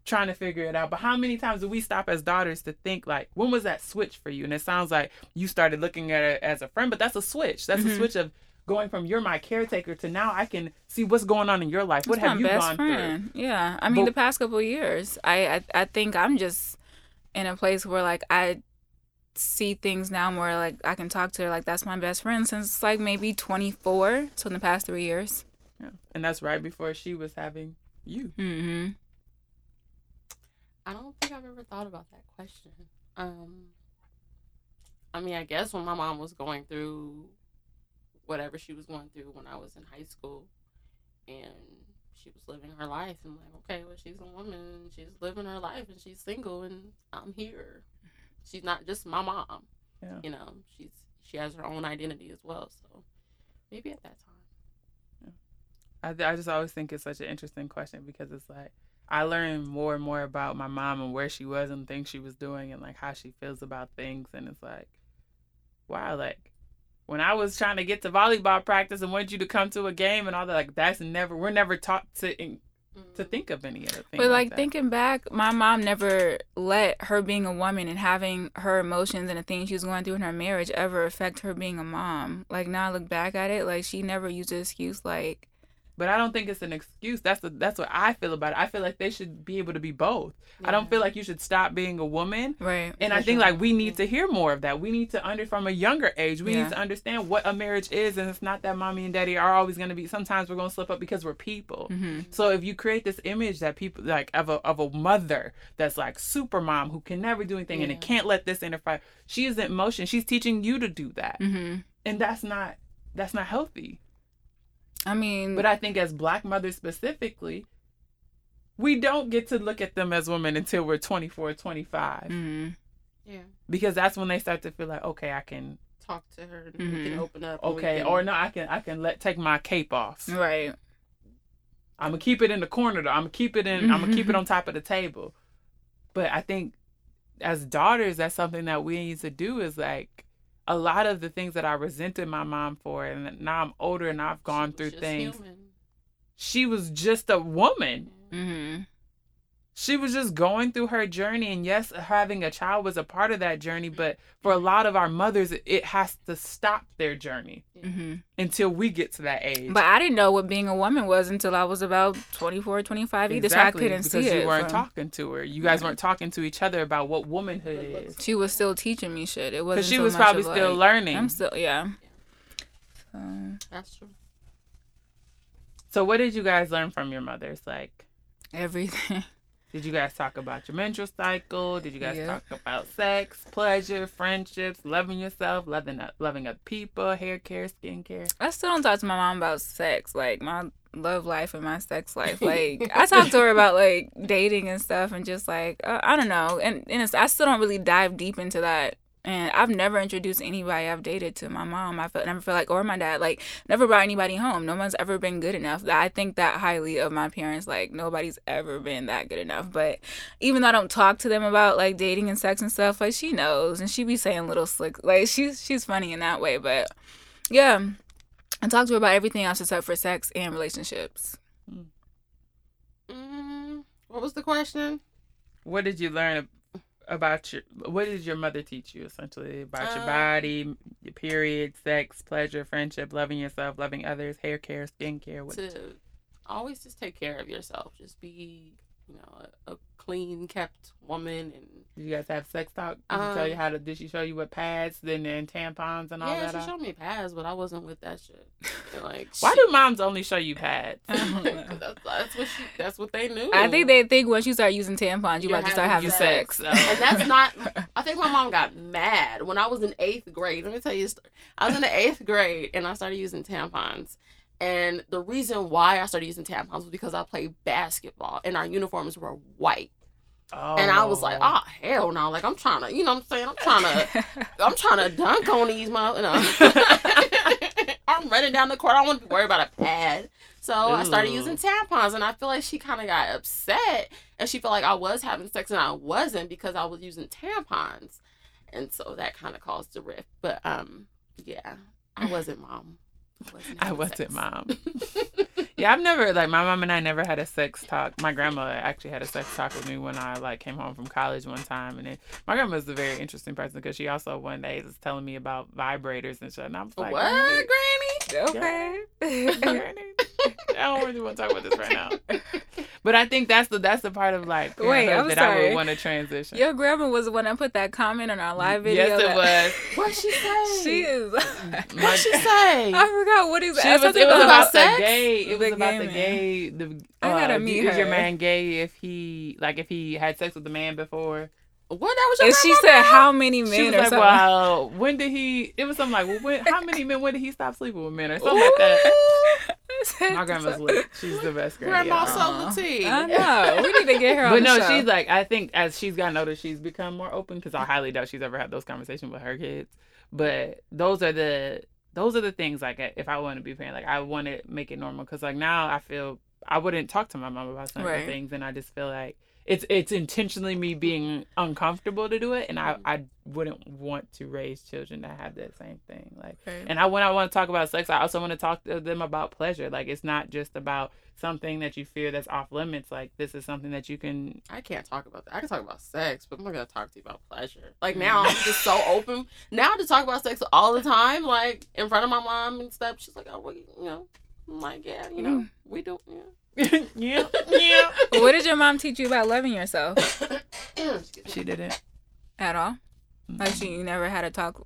trying to figure it out. But how many times do we stop as daughters to think like, when was that switch for you? And it sounds like you started looking at it as a friend, but that's a switch. That's a Mhm. switch of going from you're my caretaker to now I can see what's going on in your life. What have you gone friend. Yeah, I mean, But- the past couple of years, I, I I think I'm just in a place where like I see things now more like I can talk to her like that's my best friend since like maybe 24. So in the past three years. Yeah. And that's right before she was having you. Mm-hmm. I don't think I've ever thought about that question. Um, I mean, I guess when my mom was going through whatever she was going through when I was in high school, and she was living her life, and like, okay, well, she's a woman, she's living her life, and she's single, and I'm here. She's not just my mom. Yeah. You know, she's she has her own identity as well. So maybe at that time. Yeah. I, I just always think it's such an interesting question because it's like I learned more and more about my mom and where she was and things she was doing and like how she feels about things and it's like wow like when I was trying to get to volleyball practice and wanted you to come to a game and all that like that's never we're never taught to in, to mm-hmm. think of any other thing But like that. thinking back, my mom never let her being a woman and having her emotions and the things she was going through in her marriage ever affect her being a mom. Like now I look back at it, like she never used the excuse like but I don't think it's an excuse that's the that's what I feel about it I feel like they should be able to be both I don't feel like you should stop being a woman right. And I think sure. like we need to hear more of that. We need to under from a younger age. We Yeah. need to understand what a marriage is, and it's not that mommy and daddy are always going to be. Sometimes we're going to slip up because we're people. hmm So if you create this image that people like of a of a mother that's like super mom who can never do anything and it can't let this interfere, she is in motion. She's teaching you to do that, hmm and that's not that's not healthy. I mean, But I think as black mothers specifically, we don't get to look at them as women until we're 24, 25. mm, Yeah. Because that's when they start to feel like, okay, I can Talk to her. And We Mhm. can open up. okay, can- or no, I can I can let take my cape off. right. I'm gonna keep it in the corner though. I'm gonna keep it in. I'm gonna keep it on top of the table. But I think as daughters, that's something that we need to do. Is like a lot of the things that I resented my mom for, and now I'm older and I've gone She was through just things. human. She was just a woman. hmm She was just going through her journey, and yes, having a child was a part of that journey. But for a lot of our mothers, it- it has to stop their journey hmm until we get to that age. But I didn't know what being a woman was until I was about 24, 25 either, so I couldn't because see you it. weren't from- talking to her. You guys weren't talking to each other about what womanhood is. She was still teaching me shit. It wasn't Because she so was much probably of, still like- learning. I'm still yeah. So, That's true. so what did you guys learn from your mothers? Like, everything. *laughs* did you guys talk about your menstrual cycle? Did you guys Yeah. talk about sex, pleasure, friendships, loving yourself, loving loving other people, hair care, skincare? I still don't talk to my mom about sex, like my love life and my sex life. *laughs* Like I talk to her about like dating and stuff, and just like uh, I don't know, and and I still don't really dive deep into that. And I've never introduced anybody I've dated to my mom. I feel, never feel like, or my dad, like never brought anybody home. No one's ever been good enough. I think that highly of my parents. Like nobody's ever been that good enough. But even though I don't talk to them about like dating and sex and stuff, like she knows, and she be saying little slick, like she's she's funny in that way. But yeah, I talk to her about everything else except for sex and relationships. Mm, what was the question? What did you learn about your? What did your mother teach you essentially about your Uh, body, your period, sex, pleasure, friendship, loving yourself, loving others, hair care, skincare? What? To always just take care of yourself. Just be, you know, a, a clean kept woman and Did you guys have sex talk? Did she tell you Um, how to? Did she show you what pads and, and tampons and all yeah, that? she are? showed me pads, but I wasn't with that shit. *laughs* Like, Why she- do moms only show you pads? *laughs* *laughs* that's, that's what she, that's what they knew. I think they think once you start using tampons, you You're about to start having having sex. sex. and that's not. I think my mom got mad when I was in eighth grade. Let me tell you, a story. I was in the eighth grade and I started using tampons. And the reason why I started using tampons was because I played basketball and our uniforms were white. Oh. And I was like, oh hell no! Like I'm trying to, you know, what I'm saying I'm trying *laughs* to, I'm trying to dunk on these mother. No. *laughs* I'm running down the court. I don't want to be worried about a pad. So I started using tampons, and I feel like she kind of got upset, and she felt like I was having sex and I wasn't because I was using tampons, and so that kind of caused the rift. But um, yeah, I wasn't mom. Wasn't I wasn't sex. mom. *laughs* Yeah, I've never like my mom and I never had a sex talk. My grandma actually had a sex talk with me when I like came home from college one time, and then my grandma's a very interesting person because she also one day was telling me about vibrators and shit, and I was like, what, Granny? Okay. *laughs* I don't really want to talk about this right now. *laughs* But I think that's the that's the part of like Wait, I'm that I would want to transition. Your grandma was the one that put that comment on our live video. Yes, it was. *laughs* What she say? She is. What she say? I forgot what is She was, it was about about the gay. It The was about the gay. The, I gotta uh, meet Is your her. man gay if he like if he had sex with a man before? What that was your And she said, now? "How many She men was or like, something?" "Well, when did he?" It was something like, "Well, when, how many men? When did he stop sleeping with men or something like that?" *laughs* My grandma's lit. She's the best granny. Grandma ever. so the tea. I know. We need to get her *laughs* on But the no, show. she's like I think as she's gotten older, she's become more open because I highly doubt she's ever had those conversations with her kids. But those are the those are the things like if I want to be a parent, like I want to make it normal because like now I feel I wouldn't talk to my mom about certain Right. things, and I just feel like it's it's intentionally me being uncomfortable to do it, and I mm-hmm. I wouldn't want to raise children that have that same thing like. Right. And I when I want to talk about sex, I also want to talk to them about pleasure. Like it's not just about something that you fear that's off limits. Like this is something that you can. I can't talk about that. I can talk about sex, but I'm not gonna talk to you about pleasure. Like now, mm. I'm just so open. Now to talk about sex all the time, like in front of my mom and stuff. She's like, "Oh, well, you know," I'm like, "Yeah, you know, mm. we don't, Yeah. Yeah, yeah. what did your mom teach you about loving yourself *coughs* She didn't. at all? Like she you never had a talk.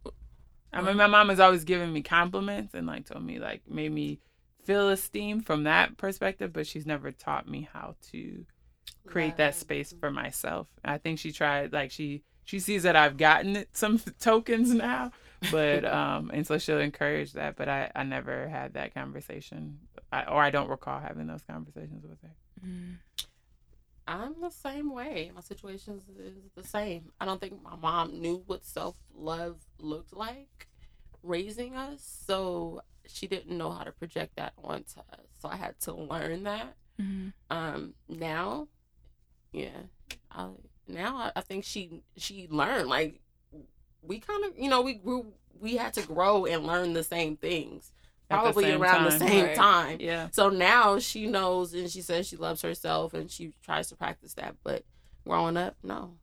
I mean, my mom has always given me compliments and like told me like made me feel esteem from that perspective, but she's never taught me how to create that space for myself. I think she tried like she she sees that I've gotten some *laughs* tokens now, but um, and so she'll encourage that. But I I never had that conversation, I, or I don't recall having those conversations with her. Mm. I'm the same way. My situation is, is the same. I don't think my mom knew what self love looked like raising us, so she didn't know how to project that onto us. So I had to learn that. Mhm. Um, now, yeah, I, now I, I think she she learned like we kind of you know we grew we had to grow and learn the same things At the probably same around the same Right. time. Yeah. So now she knows and she says she loves herself and she tries to practice that. But growing up, no.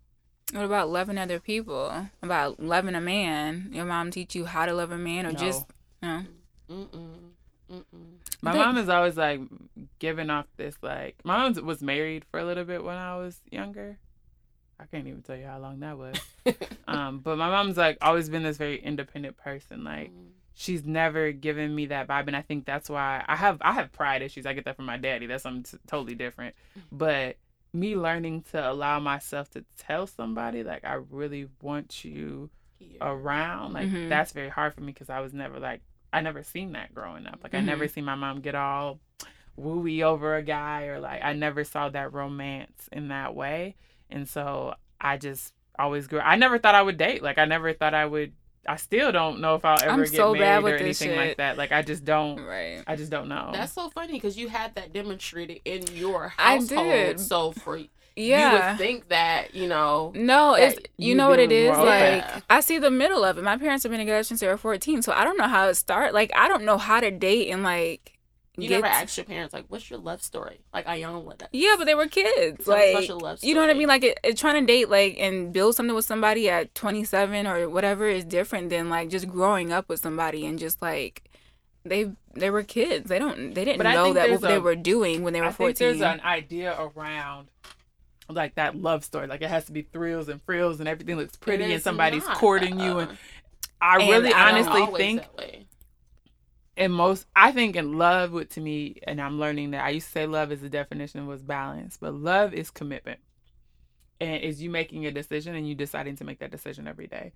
What about loving other people? About loving a man? Your mom teach you how to love a man, or No. just no? Mm-mm. Mm-mm. My They- mom is always like giving off this like my mom was married for a little bit when I was younger. I can't even tell you how long that was. *laughs* um, but my mom's like always been this very independent person. Like she's never given me that vibe, and I think that's why I have I have pride issues. I get that from my daddy. That's something t- totally different. But me learning to allow myself to tell somebody like I really want you Here. around like Mhm. that's very hard for me because i was never like i never seen that growing up like i never seen my mom get all wooey over a guy or like i never saw that romance in that way and so i just always grew i never thought i would date like i never thought i would i still don't know if i'll ever I'm get so bad married with or this anything like that like i just don't Right. i just don't know That's so funny because you had that demonstrated in your household. I household. did. So for you Yeah. would think that you know. No, it's you you know what it been is. more Like open. I see the middle of it. My parents have been together since they were fourteen, so I don't know how it started. Like I don't know how to date and like You get never asked your parents like, "What's your love story?" Like Ione with us. Yeah, but they were kids. Tell Like your love you know what I mean? Like it, it, trying to date like and build something with somebody at 27 or whatever is different than like just growing up with somebody and just like they they were kids. They don't they didn't But know that there's what they were doing when they were I think 14. there's an idea around like that love story. Like it has to be thrills and frills and everything looks pretty and is somebody's not, courting you. And uh, I And really I don't honestly always think in most I think in love with to me and I'm learning that I used to say love is the definition was balance, but love is commitment. And is you making a decision and you deciding to make that decision every day.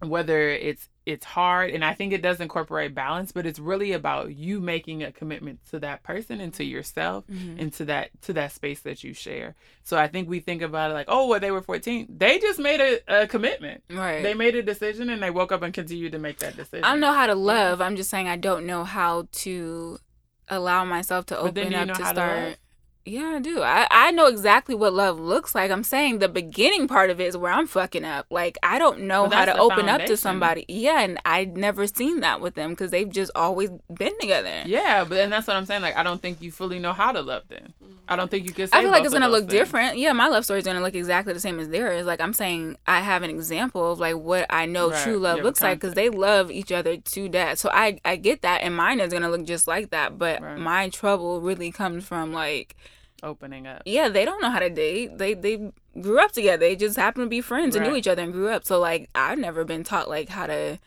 Whether it's it's hard and I think it does incorporate balance, but it's really about you making a commitment to that person and to yourself Mhm. and to that to that space that you share. So I think we think about it like, oh, well, they were 14. They just made a, a commitment. Right. They made a decision and they woke up and continued to make that decision. I don't know how to love. I'm just saying I don't know how to allow myself to open up know to to start. love? Yeah, I do. I, I know exactly what love looks like. I'm saying the beginning part of it is where I'm fucking up. Like I don't know But how to open up to somebody. Yeah, and I'd never seen that with them because they've just always been together. Yeah, but and that's what I'm saying. Like, I don't think you fully know how to love them. I don't think you can. Say I feel like it's gonna look things. different. Yeah, my love story is gonna look exactly the same as theirs. Like I'm saying, I have an example of like what I know Right, true love looks like because they love each other to death. So I I get that, and mine is gonna look just like that. But Right. my trouble really comes from like, Opening up. yeah, they don't know how to date. They they grew up together. They just happen to be friends and knew each other and grew up. So like I've never been taught like how to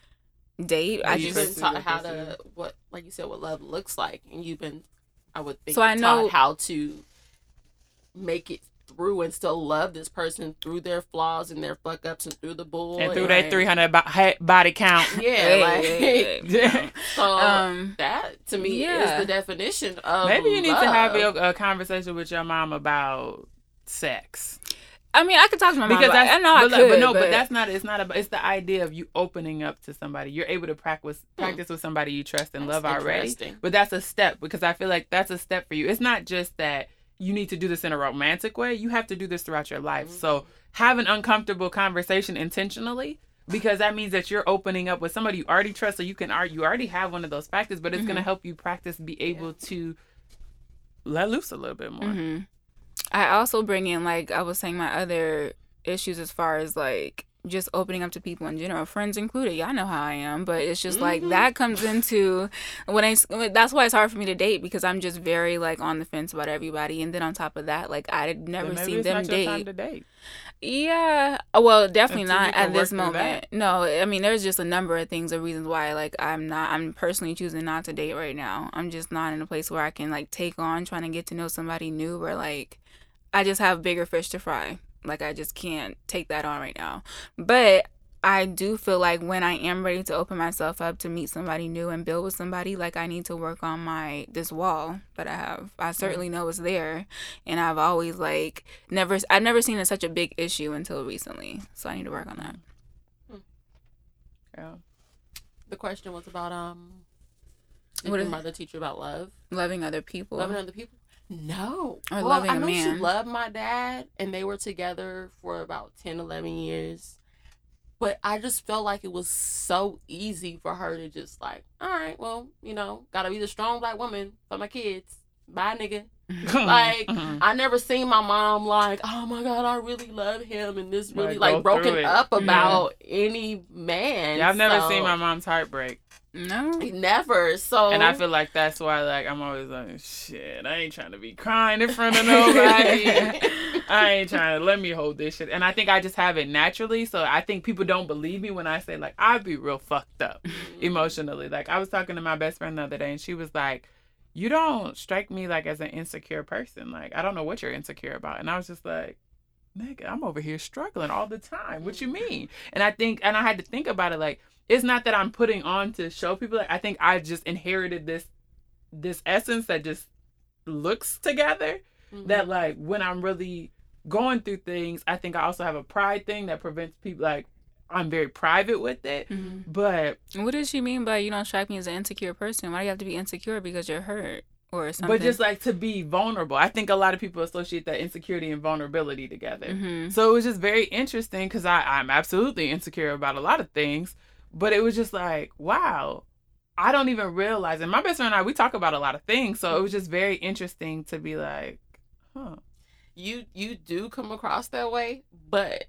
date. I you you've just been taught how it, to what, like you said, what love looks like, and you've been, I would think, So I know- how to make it through and still love this person through their flaws and their fuck ups and through the bull And through Right. that 300 bo- body count. *laughs* Yeah, Hey, like hey, hey. *laughs* so Um, that to me yeah. is the definition of Maybe you need to have a, a conversation with your mom about sex. I mean, I could talk to my mom. Because About, that's I know I but, could, but no, but, but that's not. It's not about. It's the idea of you opening up to somebody. You're able to practice Hmm. practice with somebody you trust and That's love already. But that's a step because I feel like that's a step for you. It's not just that you need to do this in a romantic way. You have to do this throughout your life. So have an uncomfortable conversation intentionally because that means that you're opening up with somebody you already trust. So you can already you already have one of those factors, but it's gonna help you practice be able to let loose a little bit more. hmm I also bring in like I was saying my other issues as far as like just opening up to people in general, friends included. Y'all know how I am, but it's just like Mhm. that comes into when I. That's why it's hard for me to date because I'm just very like on the fence about everybody, and then on top of that, like I'd never maybe seen them not your time date. date. Yeah. Uh, Well, definitely Until not at this moment. No, I mean, there's just a number of things or reasons why, like, I'm not, I'm personally choosing not to date right now. I'm just not in a place where I can, like, take on trying to get to know somebody new or, like, I just have bigger fish to fry. Like, I just can't take that on right now. But I do feel like when I am ready to open myself up to meet somebody new and build with somebody, like I need to work on my this wall that I have. I certainly know it's there, and I've always like never I've never seen it such a big issue until recently. So I need to work on that. Yeah. The question was about um. What is- mother teach you about love? Loving other people. Loving other people? No. Or well, loving I know she loved my dad, and they were together for about 10, 11 years. But I just felt like it was so easy for her to just like, all right, well, you know, gotta be the strong black woman for my kids. Bye, nigga. *laughs* Like, Mhm. I never seen my mom like, oh my god, I really love him, and this really Like, like, broken through it. up Yeah. about any man. yeah, I've never So- seen my mom's heartbreak. no. Never. So And I feel like that's why, like, I'm always like, shit, I ain't trying to be crying in front of nobody. *laughs* I ain't trying to let me hold this shit. And I think I just have it naturally. So I think people don't believe me when I say, like, I'd be real fucked up emotionally. Like, I was talking to my best friend the other day, and she was like, You don't strike me like as an insecure person. Like, I don't know what you're insecure about. And I was just like, Nigga, I'm over here struggling all the time. What you mean? And I think, and I had to think about it like, it's not that I'm putting on to show people. Like, I think I just inherited this, this essence that just looks together Mhm. that like when I'm really going through things, I think I also have a pride thing that prevents people like I'm very private with it. Mhm. But What does she mean by you don't strike me as an insecure person? Why do you have to be insecure because you're hurt or something? but just like to be vulnerable. I think a lot of people associate that insecurity and vulnerability together. hmm So it was just very interesting because I'm absolutely insecure about a lot of things. But it was just like, wow, I don't even realize. And my best friend and I, we talk about a lot of things. So it was just very interesting to be like, huh. you you do come across that way, but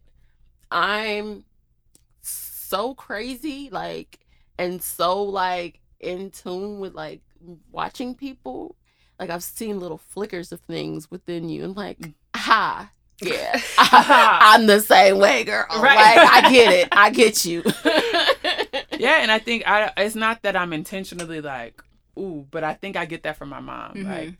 I'm so crazy, like, and so like in tune with like watching people. Like I've seen little flickers of things within you, and like, *laughs* ha, yeah, *laughs* I'm the same way, girl. Right. Like I get it, I *laughs* get you. yeah, and I think I it's not that I'm intentionally like, ooh, but I think I get that from my mom. Mhm. Like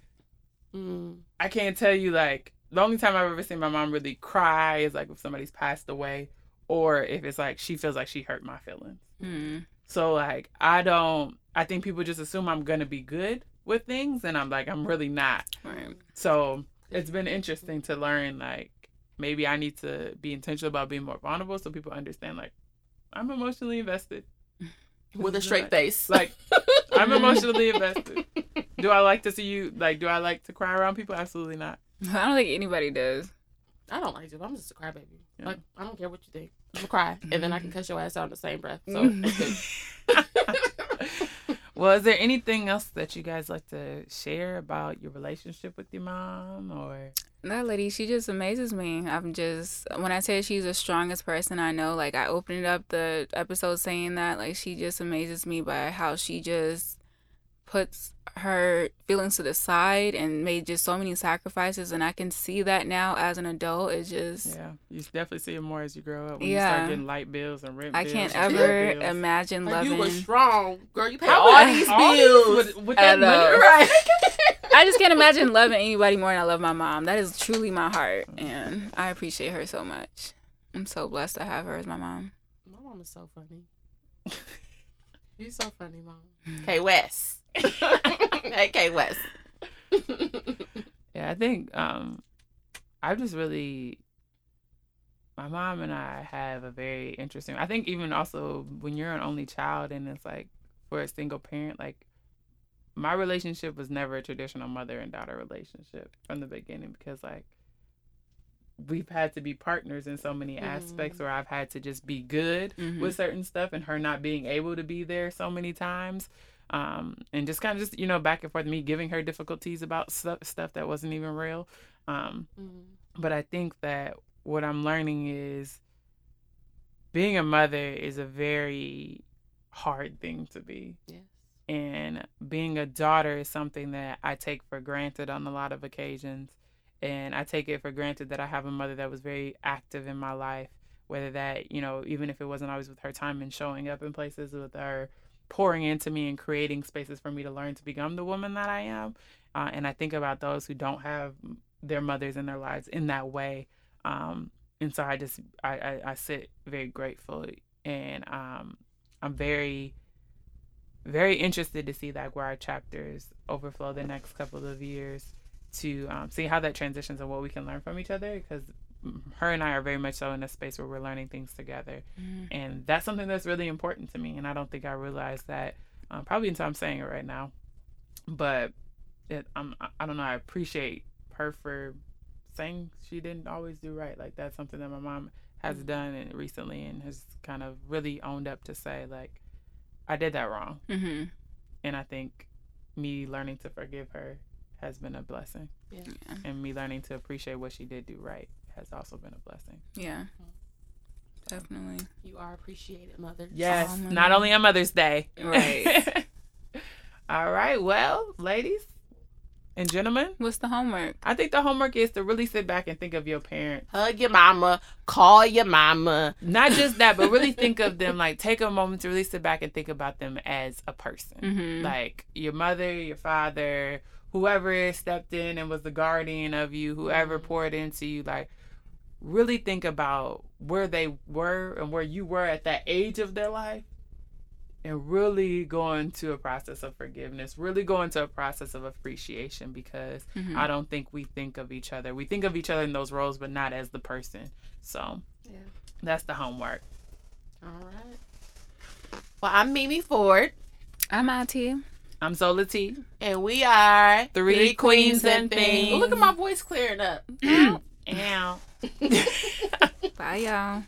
Mm. I can't tell you like the only time I've ever seen my mom really cry is like if somebody's passed away or if it's like she feels like she hurt my feelings. mm So like I don't I think people just assume I'm gonna be good with things and I'm like I'm really not. Right. So it's been interesting to learn like maybe I need to be intentional about being more vulnerable so people understand like I'm emotionally invested. *laughs* With a straight not- face, Like I'm *laughs* emotionally invested. Do I like to see you like do I like to cry around people? Absolutely not. I don't think anybody does. I don't like to. I'm just a crybaby. Yeah. Like I don't care what you think. I'm gonna cry, and then I can cuss your ass out in the same breath. So it's *laughs* good. well, is there anything else that you guys like to share about your relationship with your mom or That lady, she just amazes me. I'm just when I say she's the strongest person I know, like I opened up the episode saying that, like she just amazes me by how she just puts her feelings to the side and made just so many sacrifices and I can see that now as an adult. It's just yeah, you definitely see it more as you grow up when you Yeah. start getting light bills and rent I bills. can't ever bills. imagine Like, you were strong, girl. You paid How all would- these all bills. with, with that I money, *laughs* right. *laughs* I just can't imagine loving anybody more than I love my mom. That is truly my heart and I appreciate her so much. I'm so blessed to have her as my mom. My mom is so funny. *laughs* You're so funny, mom. K West. *laughs* K West. Yeah, I think um I just really my mom and I have a very interesting I think even also when you're an only child and it's like for a single parent, like my relationship was never a traditional mother and daughter relationship from the beginning because like we've had to be partners in so many aspects Mhm. where I've had to just be good Mhm. with certain stuff and her not being able to be there so many times um, and just kind of just you know back and forth me giving her difficulties about stuff stuff that wasn't even real um, Mm. but i think that what i'm learning is being a mother is a very hard thing to be Yes. and being a daughter is something that I take for granted on a lot of occasions. And I take it for granted that I have a mother that was very active in my life, whether that, you know, even if it wasn't always with her time and showing up in places with her pouring into me and creating spaces for me to learn to become the woman that I am. Uh, and I think about those who don't have their mothers in their lives in that way. Um, and so I just, I, I, I sit very grateful and um, I'm very, very interested to see like where our chapters overflow the next couple of years to um, see how that transitions and what we can learn from each other because her and I are very much so in a space where we're learning things together, Mhm. and that's something that's really important to me. And I don't think I realized that um, probably until I'm saying it right now, but it, I'm I don't know. I appreciate her for saying she didn't always do right. Like that's something that my mom has done and recently and has kind of really owned up to say like I did that wrong. Mhm. And I think me learning to forgive her has been a blessing. Yeah. Yeah. And me learning to appreciate what she did do right has also been a blessing. Yeah. Definitely. You are appreciated, mother. Yes. Oh, not God. only on Mother's Day. Right. *laughs* All right. Well, ladies and gentlemen, What's the homework? I think the homework is to really sit back and think of your parents. Hug your mama. Call your mama. Not just that, but really *laughs* think of them like take a moment to really sit back and think about them as a person. Mm-hmm. like your mother, your father, whoever stepped in and was the guardian of you, whoever poured into you, like really think about where they were and where you were at that age of their life and really go into a process of forgiveness, really go into a process of appreciation because Mhm. I don't think we think of each other. We think of each other in those roles, but not as the person. So Yeah. that's the homework. All right. Well, I'm Mimi Ford, I'm IT. I'm Zola T. and we are Three Queens and Things. Look at my voice clearing up. Ow. *laughs* Bye, y'all.